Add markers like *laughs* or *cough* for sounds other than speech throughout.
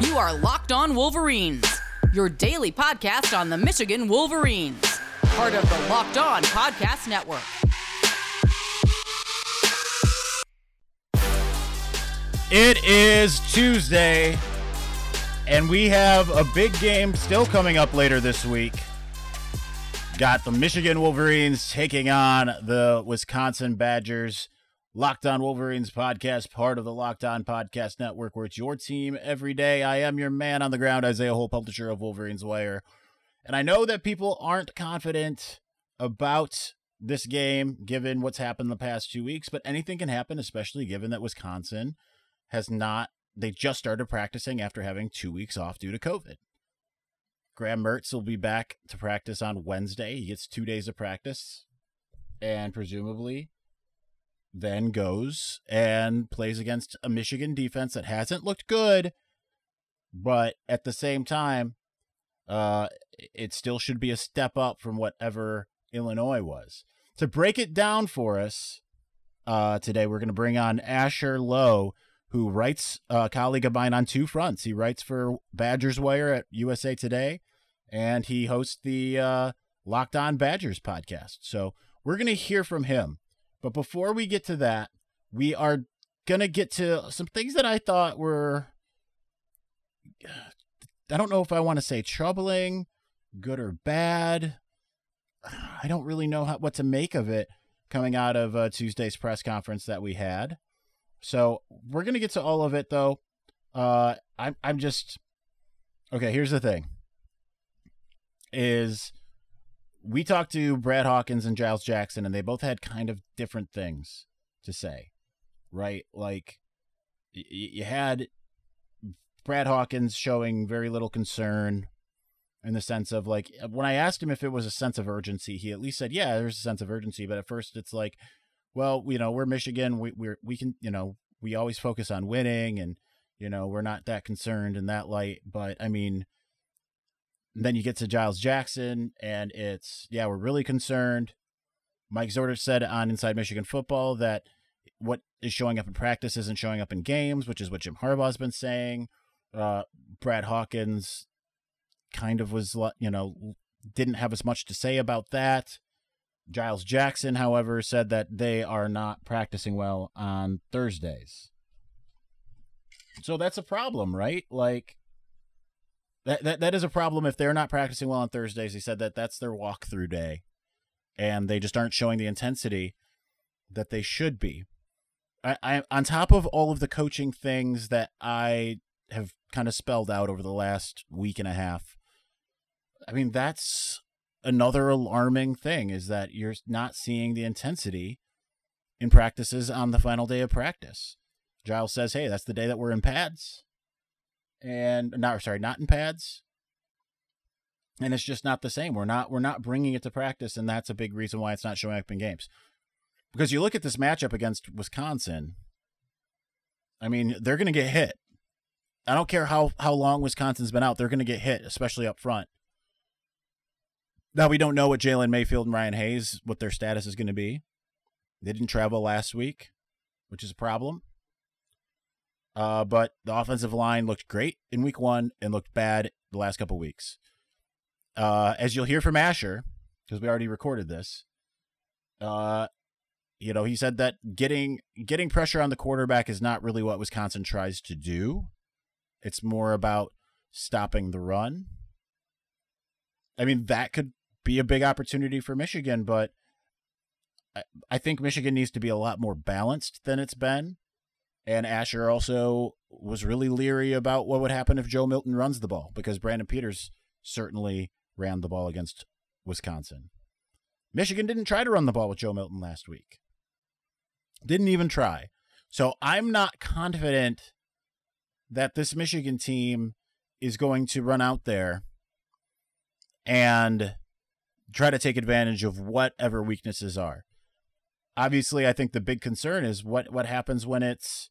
You are Locked On Wolverines, your daily podcast on the Michigan Wolverines, part of the Locked On Podcast Network. It is Tuesday, and we have a big game still coming up later this week. Got the Michigan Wolverines taking on the Wisconsin Badgers. Locked On Wolverines podcast, part of the Locked On Podcast Network, where it's your team every day. I am your man on the ground, Isaiah Hole, publisher of Wolverines Wire. And I know that people aren't confident about this game given what's happened the past two weeks, but anything can happen, especially given that Wisconsin has not, they just started practicing after having two weeks off due to COVID. Graham Mertz will be back to practice on Wednesday. He gets two days of practice and presumably then goes and plays against a Michigan defense that hasn't looked good, but at the same time, uh, it still should be a step up from whatever Illinois was. To break it down for us uh, today, we're going to bring on Asher Lowe, who writes a uh, colleague of mine on two fronts. He writes for Badgers Wire at USA Today and he hosts the uh, Locked On Badgers podcast. So we're going to hear from him. But before we get to that, we are going to get to some things that I thought were, *sighs* I don't know if I want to say troubling, good or bad. *sighs* I don't really know how, what to make of it coming out of uh, Tuesday's press conference that we had. So we're going to get to all of it, though. Uh, I'm, I'm just, okay, here's the thing is we talked to Brad Hawkins and Giles Jackson, and they both had kind of different things to say, right? Like y- you had Brad Hawkins showing very little concern in the sense of like uh, when I asked him if it was a sense of urgency, he at least said, "Yeah, there's a sense of urgency." But at first, it's like, well, you know, we're Michigan, we we're we can, you know, we always focus on winning, and you know, we're not that concerned in that light. But I mean and then you get to Giles Jackson, and it's, yeah, we're really concerned. Mike Zordich said on Inside Michigan Football that what is showing up in practice isn't showing up in games, which is what Jim Harbaugh's been saying. Uh, Brad Hawkins kind of was, you know, didn't have as much to say about that. Giles Jackson, however, said that they are not practicing well on Thursdays. So that's a problem, right? Like, that, that that is a problem if they're not practicing well on Thursdays. He said that that's their walkthrough day, and they just aren't showing the intensity that they should be. I, I on top of all of the coaching things that I have kind of spelled out over the last week and a half. I mean, that's another alarming thing is that you're not seeing the intensity in practices on the final day of practice. Giles says, "Hey, that's the day that we're in pads and not sorry, not in pads. And it's just not the same. We're not we're not bringing it to practice, and that's a big reason why it's not showing up in games. Because you look at this matchup against Wisconsin. I mean, they're going to get hit. I don't care how how long Wisconsin's been out; they're going to get hit, especially up front. Now we don't know what Jalen Mayfield and Ryan Hayes what their status is going to be. They didn't travel last week, which is a problem. Uh, but the offensive line looked great in week one and looked bad the last couple weeks. Uh, as you'll hear from Asher, because we already recorded this, uh, you know, he said that getting getting pressure on the quarterback is not really what Wisconsin tries to do. It's more about stopping the run. I mean, that could be a big opportunity for Michigan, but I, I think Michigan needs to be a lot more balanced than it's been. And Asher also was really leery about what would happen if Joe Milton runs the ball because Brandon Peters certainly ran the ball against Wisconsin. Michigan didn't try to run the ball with Joe Milton last week. Didn't even try. So I'm not confident that this Michigan team is going to run out there and try to take advantage of whatever weaknesses are. Obviously, I think the big concern is what what happens when it's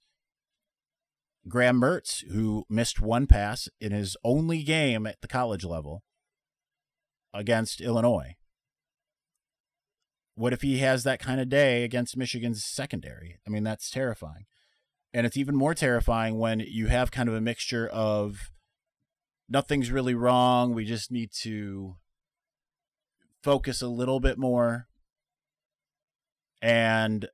Graham Mertz, who missed one pass in his only game at the college level against Illinois. What if he has that kind of day against Michigan's secondary? I mean, that's terrifying. And it's even more terrifying when you have kind of a mixture of nothing's really wrong. We just need to focus a little bit more. And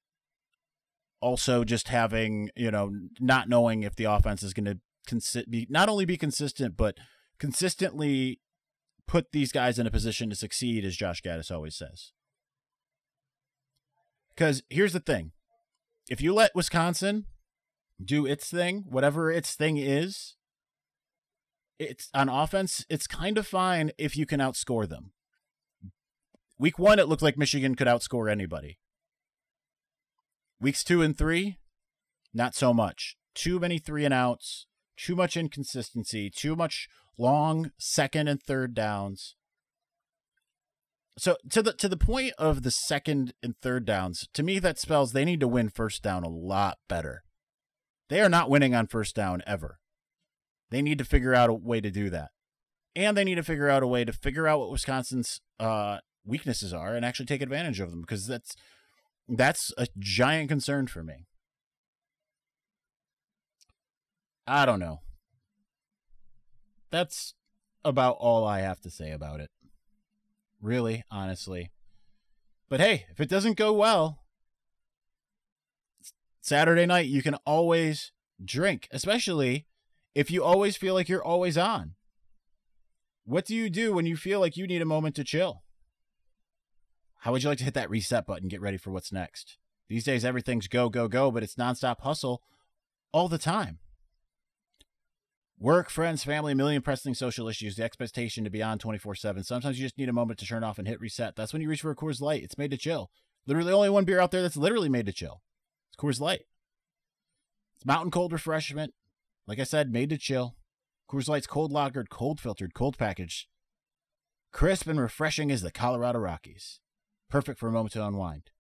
also just having, you know, not knowing if the offense is going to consi- be not only be consistent, but consistently put these guys in a position to succeed, as Josh Gattis always says. Because here's the thing if you let Wisconsin do its thing, whatever its thing is, it's on offense, it's kind of fine if you can outscore them. Week one, it looked like Michigan could outscore anybody. Weeks two and three, not so much. Too many three and outs, too much inconsistency, too much long second and third downs. So to the to the point of the second and third downs, to me that spells they need to win first down a lot better. They are not winning on first down ever. They need to figure out a way to do that. And they need to figure out a way to figure out what Wisconsin's uh, weaknesses are and actually take advantage of them because that's that's a giant concern for me. I don't know. That's about all I have to say about it. Really, honestly. But hey, if it doesn't go well, Saturday night, you can always drink, especially if you always feel like you're always on. What do you do when you feel like you need a moment to chill? How would you like to hit that reset button, get ready for what's next? These days, everything's go, go, go, but it's nonstop hustle all the time. Work, friends, family, a million pressing social issues, the expectation to be on 24 7. Sometimes you just need a moment to turn off and hit reset. That's when you reach for a Coors Light. It's made to chill. Literally, only one beer out there that's literally made to chill. It's Coors Light. It's mountain cold refreshment. Like I said, made to chill. Coors Light's cold lagered, cold filtered, cold packaged. Crisp and refreshing as the Colorado Rockies. Perfect for a moment to unwind.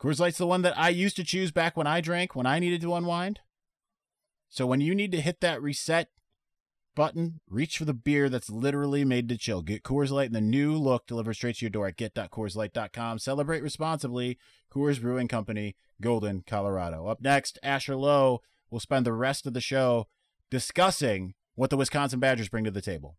Coors Light's the one that I used to choose back when I drank, when I needed to unwind. So when you need to hit that reset button, reach for the beer that's literally made to chill. Get Coors Light in the new look delivered straight to your door at get.coorslight.com. Celebrate responsibly. Coors Brewing Company, Golden, Colorado. Up next, Asher Lowe will spend the rest of the show discussing what the Wisconsin Badgers bring to the table.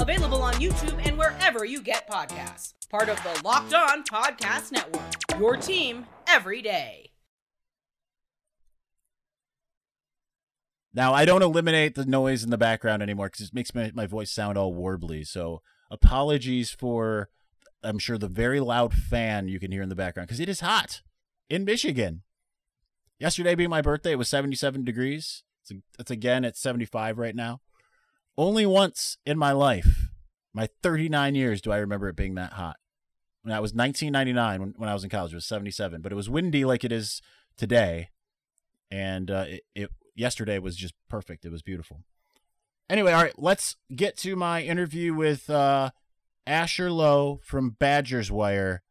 Available on YouTube and wherever you get podcasts. Part of the Locked On Podcast Network. Your team every day. Now, I don't eliminate the noise in the background anymore because it makes my, my voice sound all warbly. So, apologies for, I'm sure, the very loud fan you can hear in the background because it is hot in Michigan. Yesterday being my birthday, it was 77 degrees. It's, it's again at 75 right now. Only once in my life, my 39 years, do I remember it being that hot. When I was 1999, when, when I was in college, it was 77, but it was windy like it is today. And uh, it, it yesterday was just perfect. It was beautiful. Anyway, all right, let's get to my interview with uh, Asher Lowe from Badgers Wire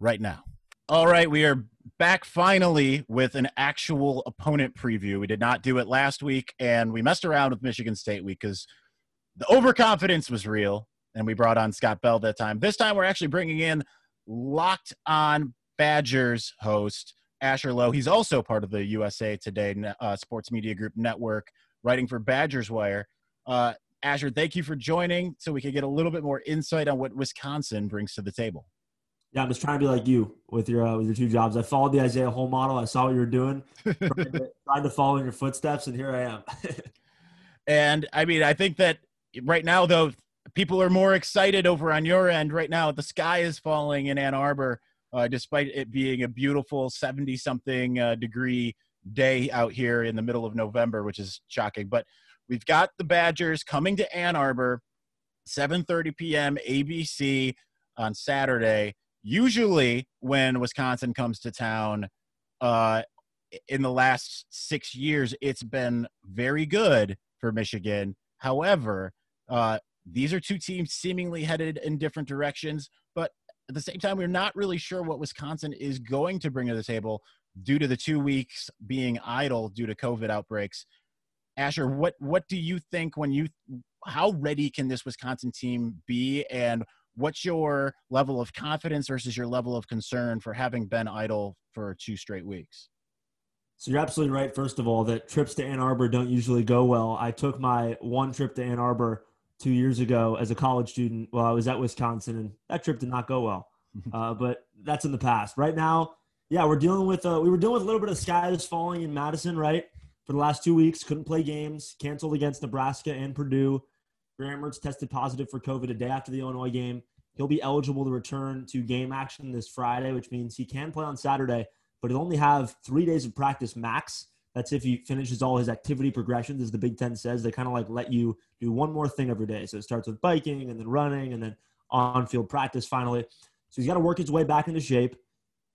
right now. All right, we are back finally with an actual opponent preview. We did not do it last week, and we messed around with Michigan State week because the overconfidence was real, and we brought on Scott Bell that time. This time, we're actually bringing in Locked On Badgers host Asher Lowe. He's also part of the USA Today uh, Sports Media Group network, writing for Badgers Wire. Uh, Asher, thank you for joining so we can get a little bit more insight on what Wisconsin brings to the table. Yeah, I'm just trying to be like you with your uh, with your two jobs. I followed the Isaiah Hole model. I saw what you were doing, *laughs* trying to follow in your footsteps, and here I am. *laughs* and I mean, I think that right now, though, people are more excited over on your end right now. The sky is falling in Ann Arbor uh, despite it being a beautiful 70 something uh, degree day out here in the middle of November, which is shocking. But we've got the Badgers coming to Ann Arbor, 7:30 p.m. ABC on Saturday. Usually, when Wisconsin comes to town, uh, in the last six years, it's been very good for Michigan. However, uh, these are two teams seemingly headed in different directions, but at the same time, we're not really sure what Wisconsin is going to bring to the table due to the two weeks being idle due to COVID outbreaks. Asher, what what do you think when you how ready can this Wisconsin team be, and what's your level of confidence versus your level of concern for having been idle for two straight weeks? So you're absolutely right. First of all, that trips to Ann Arbor don't usually go well. I took my one trip to Ann Arbor two years ago as a college student while I was at Wisconsin, and that trip did not go well. *laughs* Uh, but that's in the past. Right now, yeah, we're dealing with uh, we were dealing with a little bit of sky falling in Madison, right? For the last two weeks, couldn't play games, canceled against Nebraska and Purdue. Graham Mertz tested positive for COVID a day after the Illinois game. He'll be eligible to return to game action this Friday, which means he can play on Saturday, but he'll only have three days of practice max. That's if he finishes all his activity progressions, as the Big Ten says. They kind of like let you do one more thing every day. So it starts with biking and then running and then on field practice finally. So he's got to work his way back into shape.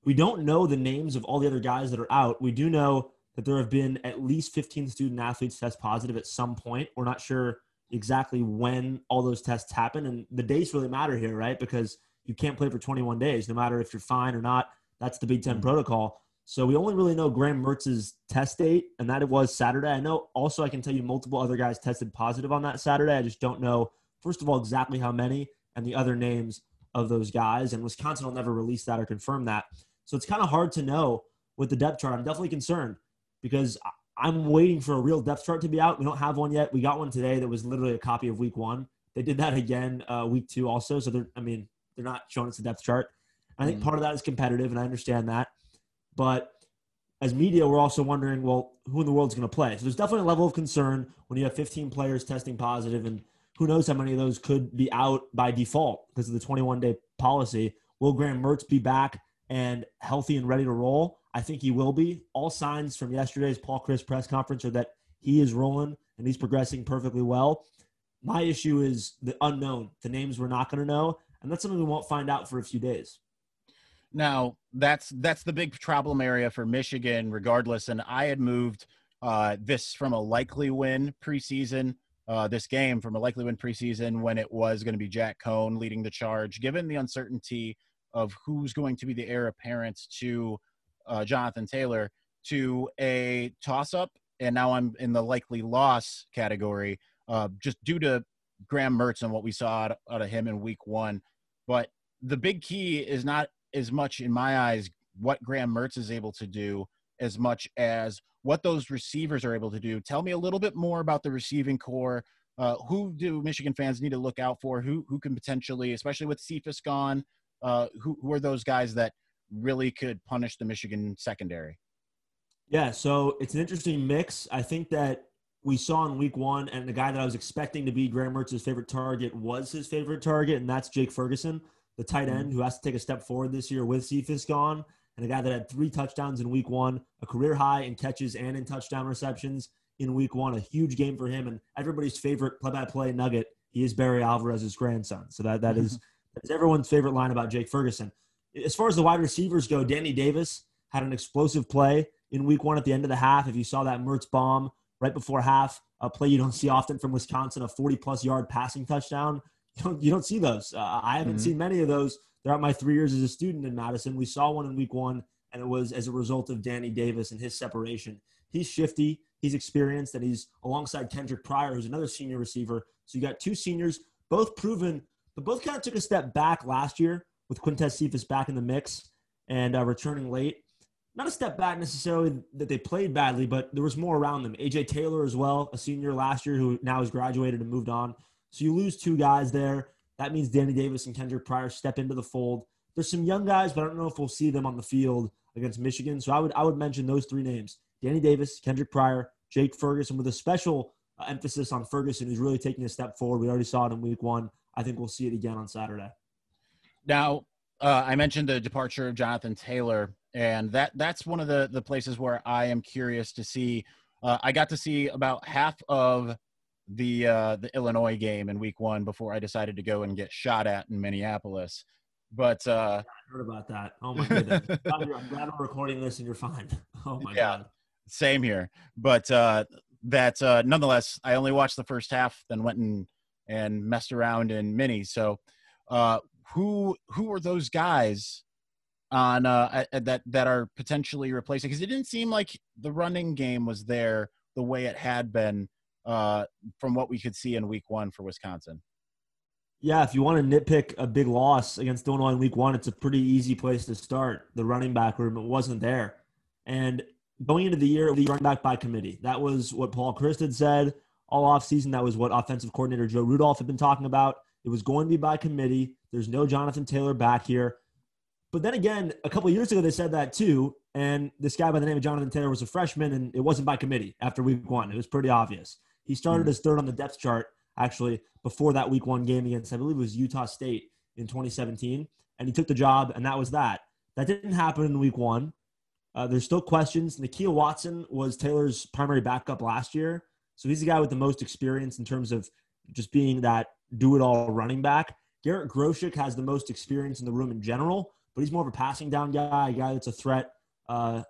We don't know the names of all the other guys that are out. We do know that there have been at least 15 student athletes test positive at some point. We're not sure exactly when all those tests happen. And the dates really matter here, right? Because you can't play for 21 days, no matter if you're fine or not. That's the Big 10 mm-hmm. protocol. So we only really know Graham Mertz's test date, and that it was Saturday. I know also I can tell you multiple other guys tested positive on that Saturday. I just don't know, first of all, exactly how many and the other names of those guys. And Wisconsin will never release that or confirm that. So it's kind of hard to know with the depth chart. I'm definitely concerned because I'm waiting for a real depth chart to be out. We don't have one yet. We got one today that was literally a copy of week one. They did that again uh, week two also. So they're, I mean, they're not showing us the depth chart. I think mm. part of that is competitive, and I understand that. But as media, we're also wondering, well, who in the world's going to play? So there's definitely a level of concern when you have 15 players testing positive, and who knows how many of those could be out by default because of the 21 day policy. Will Graham Mertz be back and healthy and ready to roll? I think he will be. All signs from yesterday's Paul Chryst press conference are that he is rolling and he's progressing perfectly well. My issue is the unknown, the names we're not going to know, and that's something we won't find out for a few days. Now, that's that's the big problem area for Michigan, regardless. And I had moved uh, this from a likely win preseason, uh, this game from a likely win preseason when it was going to be Jack Coan leading the charge, given the uncertainty of who's going to be the heir apparent to uh, Jonathan Taylor, to a toss up. And now I'm in the likely loss category, uh, just due to Graham Mertz and what we saw out, out of him in week one. But the big key is not as much in my eyes what Graham Mertz is able to do as much as what those receivers are able to do. Tell me a little bit more about the receiving corps. Uh, who do Michigan fans need to look out for? Who who can potentially, especially with Cephus gone, uh, who who are those guys that really could punish the Michigan secondary? Yeah, so it's an interesting mix. I think that we saw in week one, and the guy that I was expecting to be Graham Mertz's favorite target was his favorite target, and that's Jake Ferguson the tight end mm-hmm. who has to take a step forward this year with Cephus gone, and a guy that had three touchdowns in week one, a career high in catches and in touchdown receptions in week one, a huge game for him, and everybody's favorite play-by-play nugget. He is Barry Alvarez's grandson, so that that is that's everyone's favorite line about Jake Ferguson. As far as the wide receivers go, Danny Davis had an explosive play in week one at the end of the half. If you saw that Mertz bomb right before half, a play you don't see often from Wisconsin, a 40 plus yard passing touchdown *laughs* you don't, you don't see those. Uh, I haven't mm-hmm. seen many of those throughout my three years as a student in Madison. We saw one in week one, and it was as a result of Danny Davis and his separation. He's shifty, he's experienced, and he's alongside Kendrick Pryor, who's another senior receiver. So you got two seniors, both proven, but both kind of took a step back last year with Quintez Cephus back in the mix and uh, returning late. Not a step back necessarily that they played badly, but there was more around them. AJ Taylor as well, a senior last year who now has graduated and moved on. So you lose two guys there. That means Danny Davis and Kendrick Pryor step into the fold. There's some young guys, but I don't know if we'll see them on the field against Michigan. So I would I would mention those three names: Danny Davis, Kendrick Pryor, Jake Ferguson, with a special uh, emphasis on Ferguson, who's really taking a step forward. We already saw it in Week One. I think we'll see it again on Saturday. Now, uh, I mentioned the departure of Jonathan Taylor, and that that's one of the the places where I am curious to see. Uh, I got to see about half of the uh, the Illinois game in Week One before I decided to go and get shot at in Minneapolis. But uh, I heard about that. Oh my goodness! *laughs* I'm glad we're recording this and you're fine. *laughs* Oh my Yeah. god. same here. But uh, that uh, nonetheless, I only watched the first half, then went and and messed around in mini. So, uh, who who are those guys on uh, uh, that that are potentially replacing? Because it didn't seem like the running game was there the way it had been uh, from what we could see in Week One for Wisconsin. Yeah, if you want to nitpick a big loss against Illinois in week one, it's a pretty easy place to start. The running back room, it wasn't there. And going into the year, was running back by committee. That was what Paul Chryst had said all offseason. That was what offensive coordinator Joe Rudolph had been talking about. It was going to be by committee. There's no Jonathan Taylor back here. But then again, a couple years ago, they said that too. And this guy by the name of Jonathan Taylor was a freshman, and it wasn't by committee after week one. It was pretty obvious. He started Mhm. as third on the depth chart, actually, before that week one game against, I believe it was Utah State in 2017. And he took the job, and that was that. That didn't happen in week one. Uh, there's still questions. Nakia Watson was Taylor's primary backup last year. So he's the guy with the most experience in terms of just being that do it all running back. Garrett Groshek has the most experience in the room in general, but he's more of a passing down guy, a guy that's a threat uh,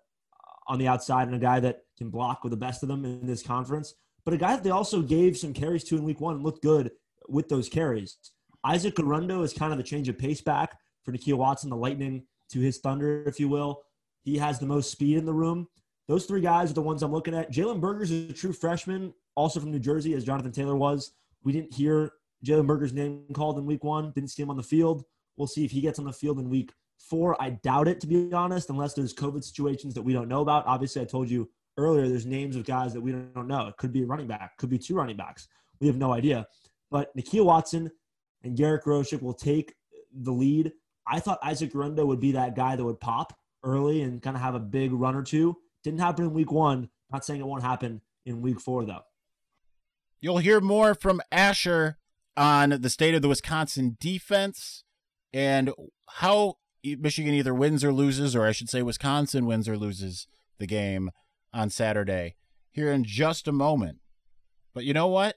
on the outside, and a guy that can block with the best of them in this conference. But a guy that they also gave some carries to in week one and looked good with those carries. Isaac Guerendo is kind of the change of pace back for Nakia Watson, the lightning to his thunder, if you will. He has the most speed in the room. Those three guys are the ones I'm looking at. Jalen Berger's is a true freshman, also from New Jersey, as Jonathan Taylor was. We didn't hear Jalen Berger's name called in week one, didn't see him on the field. We'll see if he gets on the field in week four. I doubt it, to be honest, unless there's COVID situations that we don't know about. Obviously, I told you earlier, there's names of guys that we don't know. It could be a running back, could be two running backs. We have no idea. But Nakia Watson and Garrett Groshek will take the lead. I thought Isaac Guerendo would be that guy that would pop early and kind of have a big run or two. Didn't happen in week one. Not saying it won't happen in week four, though. You'll hear more from Asher on the state of the Wisconsin defense and how Michigan either wins or loses, or I should say, Wisconsin wins or loses the game on Saturday here in just a moment. But you know what?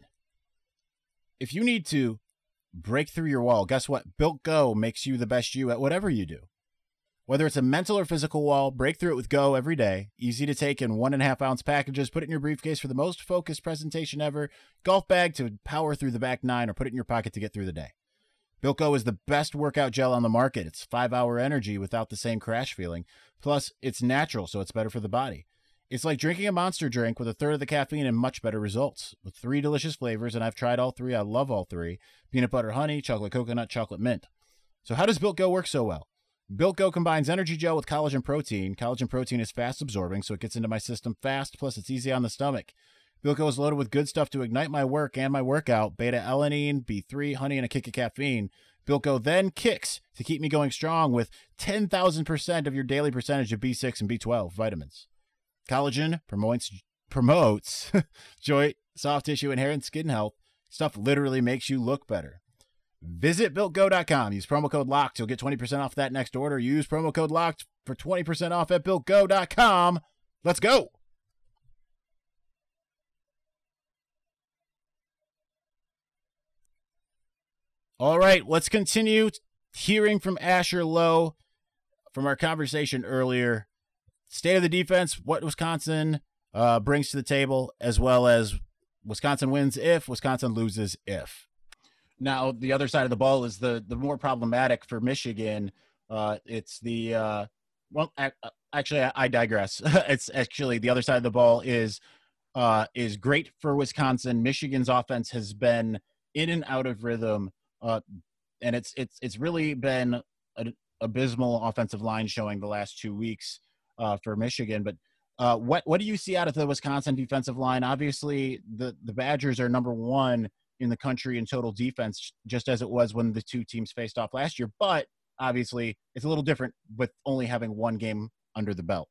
If you need to break through your wall, guess what? Built Go makes you the best you at whatever you do. Whether it's a mental or physical wall, break through it with Go every day. Easy to take in one and a half ounce packages. Put it in your briefcase for the most focused presentation ever. Golf bag to power through the back nine, or put it in your pocket to get through the day. Built Go is the best workout gel on the market. It's five hour energy without the same crash feeling. Plus, it's natural, so it's better for the body. It's like drinking a monster drink with a third of the caffeine and much better results. With three delicious flavors, and I've tried all three. I love all three peanut butter honey, chocolate coconut, chocolate mint. So, how does Built Go work so well? Built Go combines energy gel with collagen protein. Collagen protein is fast absorbing, so it gets into my system fast, plus, it's easy on the stomach. Built Go is loaded with good stuff to ignite my work and my workout beta alanine, B3, honey, and a kick of caffeine. Built Go then kicks to keep me going strong with 10,000% of your daily percentage of B6 and B12 vitamins. Collagen promotes promotes *laughs* joint, soft tissue, and hair and skin health. Stuff literally makes you look better. Visit builtgo.com. Use promo code LOCKED. You'll get 20% off that next order. Use promo code LOCKED for 20% off at builtgo.com. Let's go. All right, let's continue hearing from Asher Lowe from our conversation earlier. State of the defense, what Wisconsin uh, brings to the table, as well as Wisconsin wins if, Wisconsin loses if. Now, the other side of the ball is the the more problematic for Michigan. Uh, it's the uh, well, ac- actually, I, I digress. *laughs* it's actually the other side of the ball is uh, is great for Wisconsin. Michigan's offense has been in and out of rhythm, uh, and it's it's it's really been an abysmal offensive line showing the last two weeks uh, for Michigan. But uh, what what do you see out of the Wisconsin defensive line? Obviously, the the Badgers are number one in the country in total defense, just as it was when the two teams faced off last year. But obviously, it's a little different with only having one game under the belt.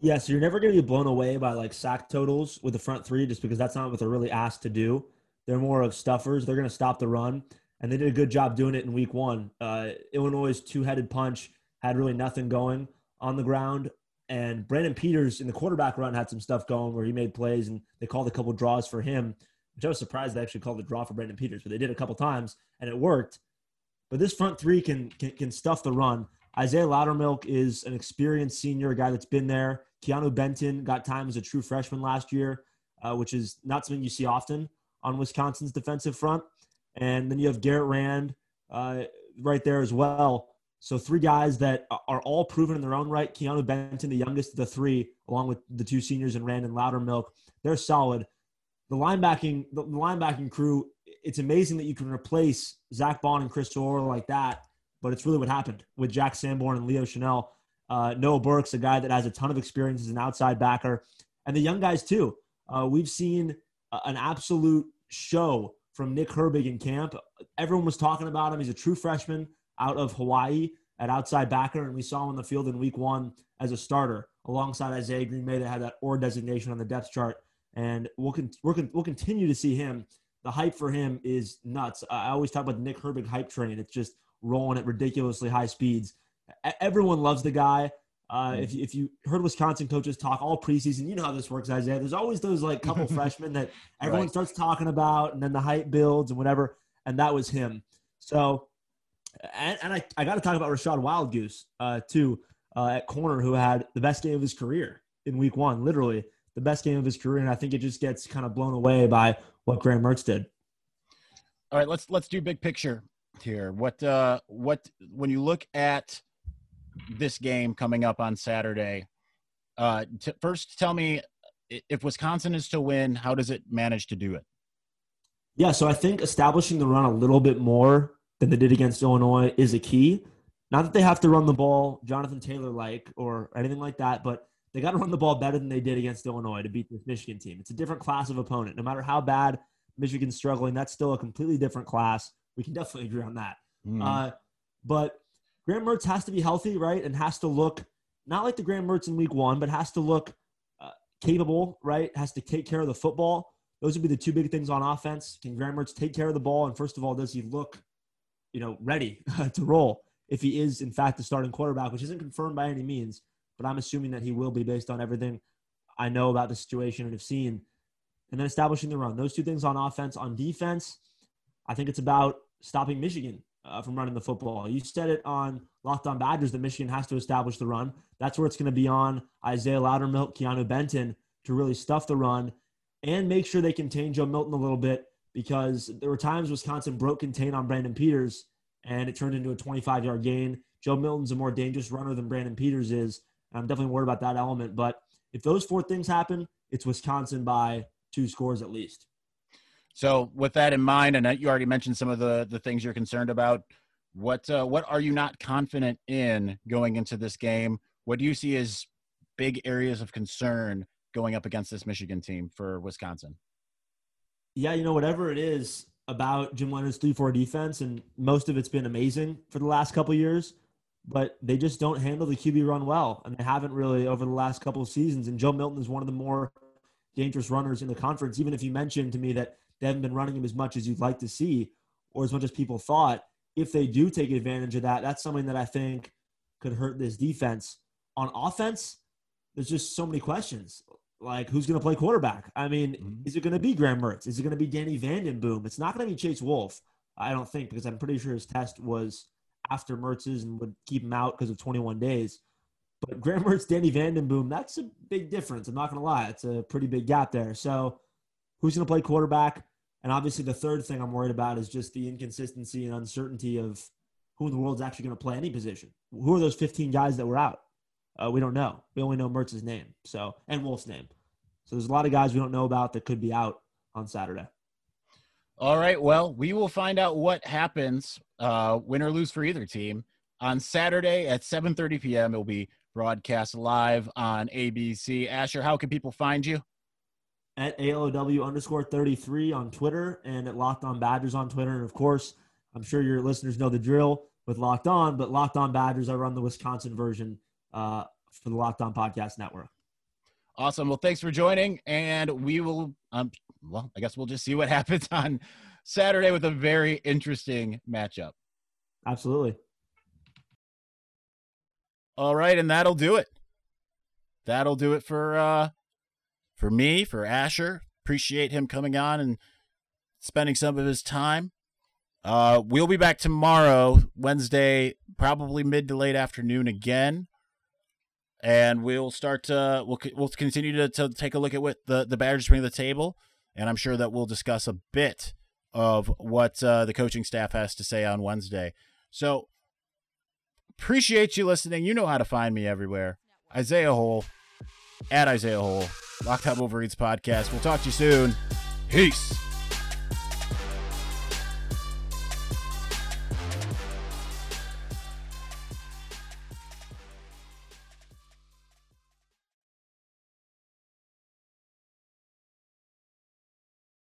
Yeah, so you're never going to be blown away by like sack totals with the front three just because that's not what they're really asked to do. They're more of stuffers. They're going to stop the run, and they did a good job doing it in week one. Uh, Illinois' two headed punch had really nothing going on the ground. And Brandon Peters in the quarterback run had some stuff going where he made plays, and they called a couple draws for him, which I was surprised they actually called a draw for Brandon Peters, but they did a couple times, and it worked. but this front three can can, can stuff the run. Isaiah Loudermilk is an experienced senior, a guy that's been there. Keanu Benton got time as a true freshman last year, uh, which is not something you see often on Wisconsin's defensive front. And then you have Garrett Rand uh, right there as well. So three guys that are all proven in their own right. Keanu Benton, the youngest of the three, along with the two seniors and Rand and Loudermilk, they're solid. The linebacking, the linebacking crew, it's amazing that you can replace Zack Baun and Chris Orr like that but it's really what happened with Jack Sanborn and Leo Chenal. Uh, Noah Burks, a guy that has a ton of experience as an outside backer, and the young guys too. Uh, we've seen an absolute show from Nick Herbig in camp. Everyone was talking about him. He's a true freshman out of Hawaii at outside backer, and we saw him on the field in week one as a starter alongside Isaiah Green-May that had that OR designation on the depth chart. And we'll, con- we'll, con- we'll continue to see him. The hype for him is nuts. I always talk about the Nick Herbig hype train. It's just rolling at ridiculously high speeds. Everyone loves the guy. Uh, if, you, if you heard Wisconsin coaches talk all preseason, you know how this works, Isaiah. There's always those like couple *laughs* freshmen that everyone right. starts talking about, and then the hype builds and whatever. And that was him. So, and, and I, I got to talk about Rachad Wildgoose uh, too uh, at corner, who had the best game of his career in Week One, literally the best game of his career. And I think it just gets kind of blown away by what Graham Mertz did. All right, let's let's do big picture here. What uh what when you look at this game coming up on Saturday, uh t- first tell me if Wisconsin is to win, how does it manage to do it? Yeah, so I think establishing the run a little bit more than they did against Illinois is a key. Not that they have to run the ball Jonathan Taylor like or anything like that, but they got to run the ball better than they did against Illinois to beat this Michigan team. It's a different class of opponent. No matter how bad Michigan's struggling, that's still a completely different class. We can definitely agree on that. Mm. Uh, but Graham Mertz has to be healthy, right? And has to look not like the Graham Mertz in week one, but has to look uh, capable, right? Has to take care of the football. Those would be the two big things on offense. Can Graham Mertz take care of the ball? And first of all, does he look, you know, ready *laughs* to roll if he is, in fact, the starting quarterback, which isn't confirmed by any means, but I'm assuming that he will be based on everything I know about the situation and have seen. And then establishing the run. Those two things on offense. On defense, I think it's about stopping Michigan uh, from running the football. You said it on Locked On Badgers that Michigan has to establish the run. That's where it's going to be on Isaiah Loudermilk, Keanu Benton to really stuff the run and make sure they contain Joe Milton a little bit because there were times Wisconsin broke contain on Brandon Peters and it turned into a 25 yard gain. Joe Milton's a more dangerous runner than Brandon Peters is. I'm definitely worried about that element. But if those four things happen, it's Wisconsin by two scores at least. So, with that in mind, and you already mentioned some of the the things you're concerned about. What uh, what are you not confident in going into this game? What do you see as big areas of concern going up against this Michigan team for Wisconsin? Yeah, you know, whatever it is about Jim Leonhard's three-four defense, and most of it's been amazing for the last couple years, but they just don't handle the QB run well, and they haven't really over the last couple of seasons. And Joe Milton is one of the more dangerous runners in the conference. Even if you mentioned to me that they haven't been running him as much as you'd like to see or as much as people thought. If they do take advantage of that, that's something that I think could hurt this defense. On offense, there's just so many questions. Like, who's going to play quarterback? I mean, mm-hmm. is it going to be Graham Mertz? Is it going to be Danny Vandenboom? It's not going to be Chase Wolf, I don't think, because I'm pretty sure his test was after Mertz's and would keep him out because of 21 days. But Graham Mertz, Danny Vandenboom, that's a big difference. I'm not going to lie. It's a pretty big gap there. So, who's going to play quarterback? And obviously, the third thing I'm worried about is just the inconsistency and uncertainty of who in the world is actually going to play any position. Who are those 15 guys that were out? Uh, we don't know. We only know Mertz's name, so and Wolf's name. So there's a lot of guys we don't know about that could be out on Saturday. All right. Well, we will find out what happens, uh, win or lose for either team, on Saturday at 7:30 p.m. It will be broadcast live on ABC. Asher, how can people find you? at ALOW underscore 33 on Twitter and at Locked On Badgers on Twitter. And of course, I'm sure your listeners know the drill with Locked On, but Locked On Badgers, I run the Wisconsin version uh, for the Locked On Podcast Network. Awesome. Well, thanks for joining. And we will, um, well, I guess we'll just see what *laughs* happens on Saturday with a very interesting matchup. Absolutely. All right. And that'll do it. That'll do it for, uh, for me, for Asher. Appreciate him coming on and spending some of his time. Uh, we'll be back tomorrow, Wednesday, probably mid to late afternoon again, and we'll start to we'll we'll continue to, to take a look at what the the Badgers bring to the table, and I'm sure that we'll discuss a bit of what uh, the coaching staff has to say on Wednesday. So appreciate you listening. You know how to find me everywhere. Isaiah Hole at Isaiah Hole, Locked On Wolverines podcast. We'll talk to you soon. Peace.